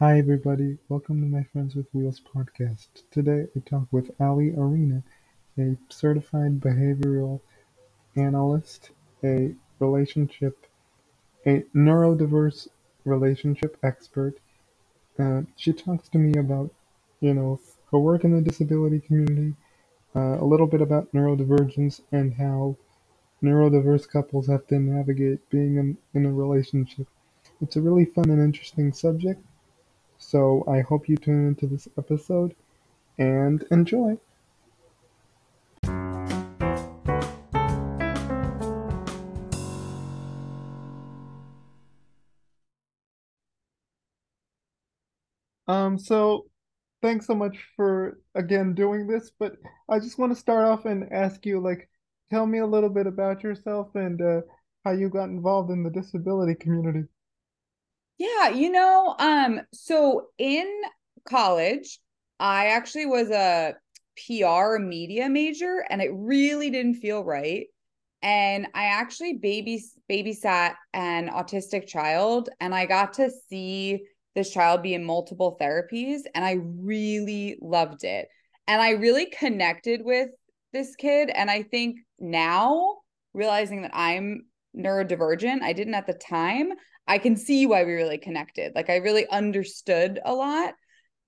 Hi, everybody. Welcome to my Friends with Wheels podcast. Today I talk with Ali Arena, a certified behavioral analyst, a relationship, a neurodiverse relationship expert. Uh, she talks to me about, you know, her work in the disability community, uh, a little bit about neurodivergence and how neurodiverse couples have to navigate being in, in a relationship. It's a really fun and interesting subject, so I hope you tune into this episode and enjoy. Um, so thanks so much for again doing this, but I just want to start off and ask you, like, tell me a little bit about yourself and uh, how you got involved in the disability community. Yeah, you know, um, so in college, I actually was a PR media major and it really didn't feel right. And I actually baby babysat an autistic child and I got to see this child be in multiple therapies and I really loved it. And I really connected with this kid and I think now realizing that I'm neurodivergent, I didn't at the time, I can see why we really connected. Like I really understood a lot.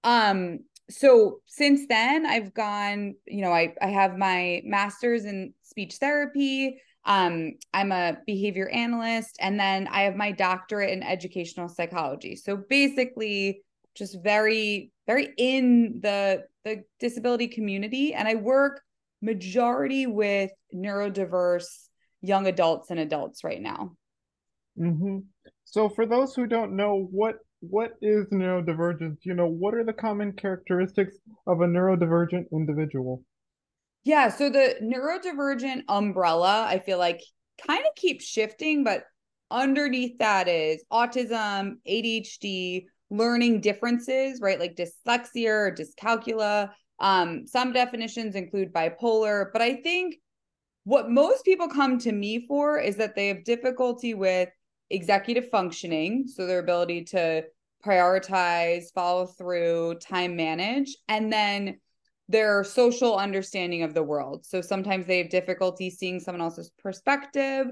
Um so since then I've gone, you know, I I have my masters in speech therapy. Um I'm a behavior analyst and then I have my doctorate in educational psychology. So basically just very very in the the disability community and I work majority with neurodiverse young adults and adults right now. Mm-hmm. So for those who don't know, what what is neurodivergence? You know, what are the common characteristics of a neurodivergent individual? Yeah, so the neurodivergent umbrella, I feel like kind of keeps shifting, but underneath that is autism, ADHD, learning differences, right? Like dyslexia or dyscalculia. Um, some definitions include bipolar, but I think what most people come to me for is that they have difficulty with executive functioning, so their ability to prioritize, follow through, time manage, and then their social understanding of the world. So sometimes they have difficulty seeing someone else's perspective,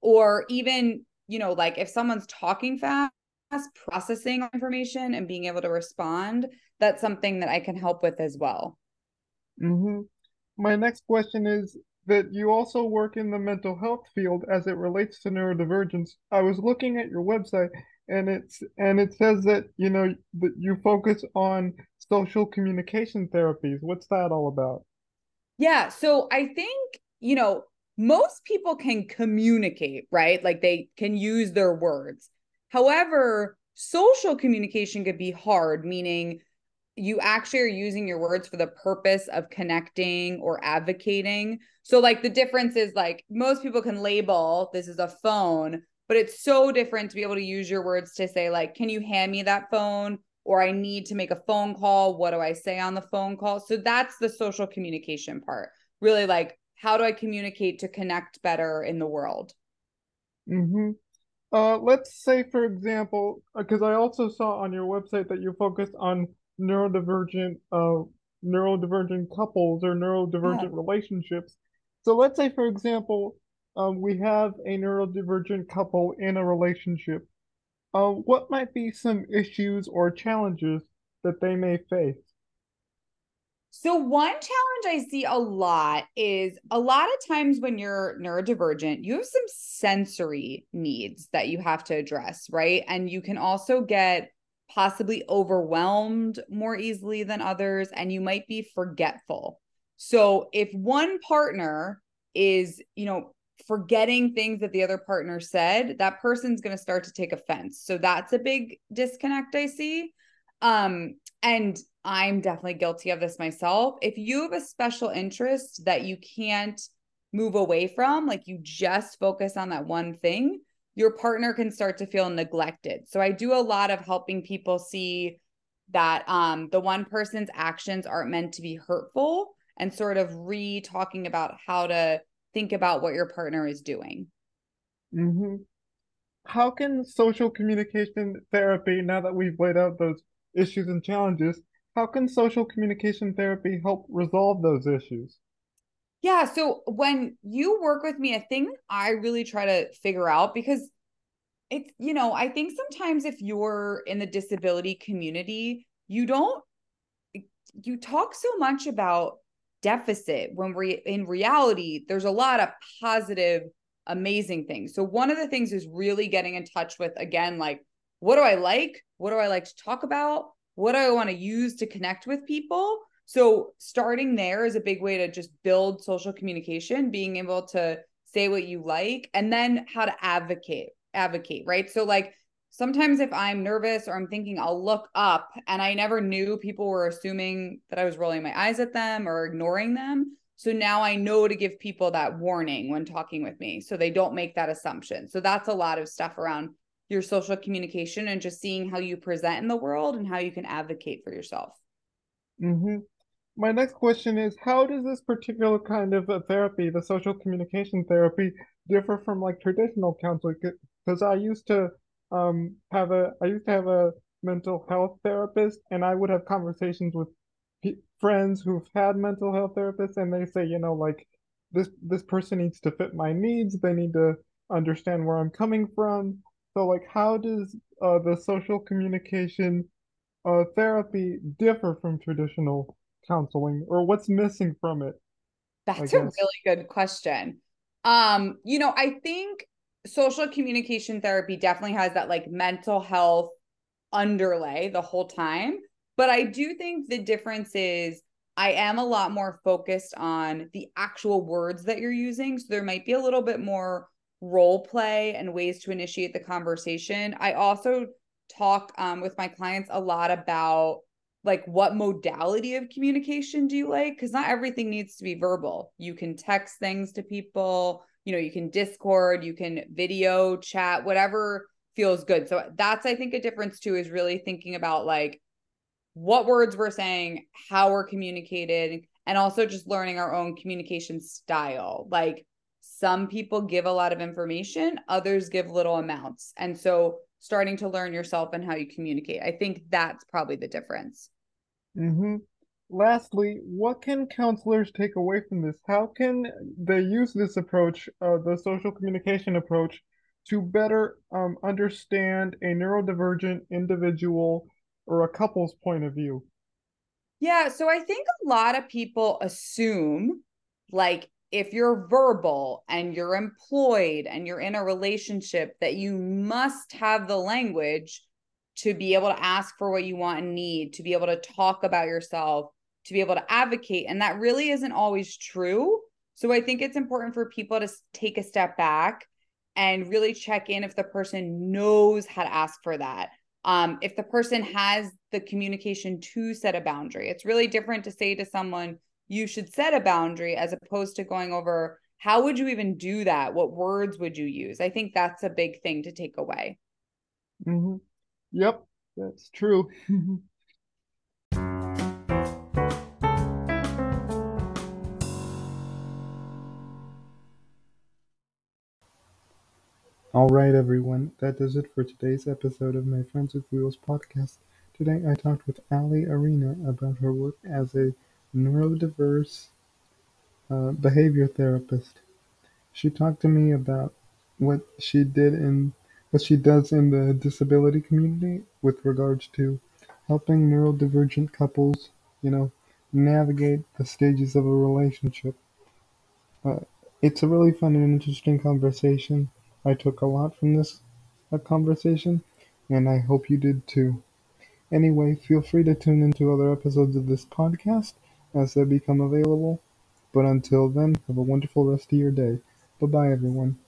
or even, you know, like if someone's talking fast, processing information and being able to respond, that's something that I can help with as well. Mm-hmm. My next question is that you also work in the mental health field as it relates to neurodivergence. I was looking at your website and it's and it says that you know that you focus on social communication therapies. What's that all about? Yeah, so I think, you know, most people can communicate, right? Like they can use their words. However, social communication could be hard, meaning you actually are using your words for the purpose of connecting or advocating. So, like, the difference is like most people can label this is a phone, but it's so different to be able to use your words to say, like, can you hand me that phone? Or I need to make a phone call. What do I say on the phone call? So, that's the social communication part. Really, like, how do I communicate to connect better in the world? Mm-hmm. Uh, let's say, for example, because I also saw on your website that you focused on neurodivergent uh neurodivergent couples or neurodivergent yeah. relationships. So let's say, for example, um, we have a neurodivergent couple in a relationship. Uh, what might be some issues or challenges that they may face? So, one challenge I see a lot is a lot of times when you're neurodivergent, you have some sensory needs that you have to address, right? And you can also get possibly overwhelmed more easily than others, and you might be forgetful. So if one partner is, you know, forgetting things that the other partner said, that person's going to start to take offense. So that's a big disconnect I see. Um, and I'm definitely guilty of this myself. If you have a special interest that you can't move away from, like you just focus on that one thing, your partner can start to feel neglected. So I do a lot of helping people see that um, the one person's actions aren't meant to be hurtful and sort of re talking about how to think about what your partner is doing. Mm-hmm. How can social communication therapy, now that we've laid out those issues and challenges, how can social communication therapy help resolve those issues? Yeah. So when you work with me, a thing I really try to figure out because it's, you know, I think sometimes if you're in the disability community, you don't, you talk so much about deficit when we in reality, there's a lot of positive, amazing things. So one of the things is really getting in touch with, again, like, what do I like? What do I like to talk about? What do I want to use to connect with people? So starting there is a big way to just build social communication, being able to say what you like and then how to advocate, advocate, right? So like sometimes if I'm nervous or I'm thinking I'll look up and I never knew people were assuming that I was rolling my eyes at them or ignoring them. So now I know to give people that warning when talking with me so they don't make that assumption. So that's a lot of stuff around your social communication and just seeing how you present in the world and how you can advocate for yourself. Mm-hmm. My next question is how does this particular kind of therapy, the social communication therapy, differ from like traditional counseling? Because I used to um have a I used to have a mental health therapist, and I would have conversations with friends who've had mental health therapists, and they say, you know, like this this person needs to fit my needs. They need to understand where I'm coming from. So, like, how does uh, the social communication uh, therapy differ from traditional counseling, or what's missing from it? That's a really good question. Um, you know, I think social communication therapy definitely has that like mental health underlay the whole time. But I do think the difference is I am a lot more focused on the actual words that you're using. So there might be a little bit more role play and ways to initiate the conversation. I also talk um, with my clients a lot about like what modality of communication do you like? Because not everything needs to be verbal. You can text things to people you know you can discord you can video chat whatever feels good. So that's i think a difference too is really thinking about like what words we're saying how we're communicating and also just learning our own communication style. Like some people give a lot of information others give little amounts. And so starting to learn yourself and how you communicate. I think that's probably the difference Mm-hmm. Lastly, what can counselors take away from this? How can they use this approach, uh, the social communication approach, to better um, understand a neurodivergent individual or a couple's point of view? Yeah, so I think a lot of people assume like if you're verbal and you're employed and you're in a relationship that you must have the language to be able to ask for what you want and need, to be able to talk about yourself, to be able to advocate. And that really isn't always true. So I think it's important for people to take a step back and really check in if the person knows how to ask for that. Um, if the person has the communication to set a boundary, it's really different to say to someone, you should set a boundary as opposed to going over how would you even do that? What words would you use? I think that's a big thing to take away. Mm-hmm. Yep, that's true. All right, everyone, that does it for today's episode of my Friends with Wheels podcast. Today I talked with Ali Arena about her work as a neurodiverse uh, behavior therapist. She talked to me about what she did in what she does in the disability community with regards to helping neurodivergent couples, you know, navigate the stages of a relationship. Uh, it's a really fun and interesting conversation. I took a lot from this uh, conversation, and I hope you did too. Anyway, feel free to tune into other episodes of this podcast as they become available. But until then, have a wonderful rest of your day. Bye bye, everyone.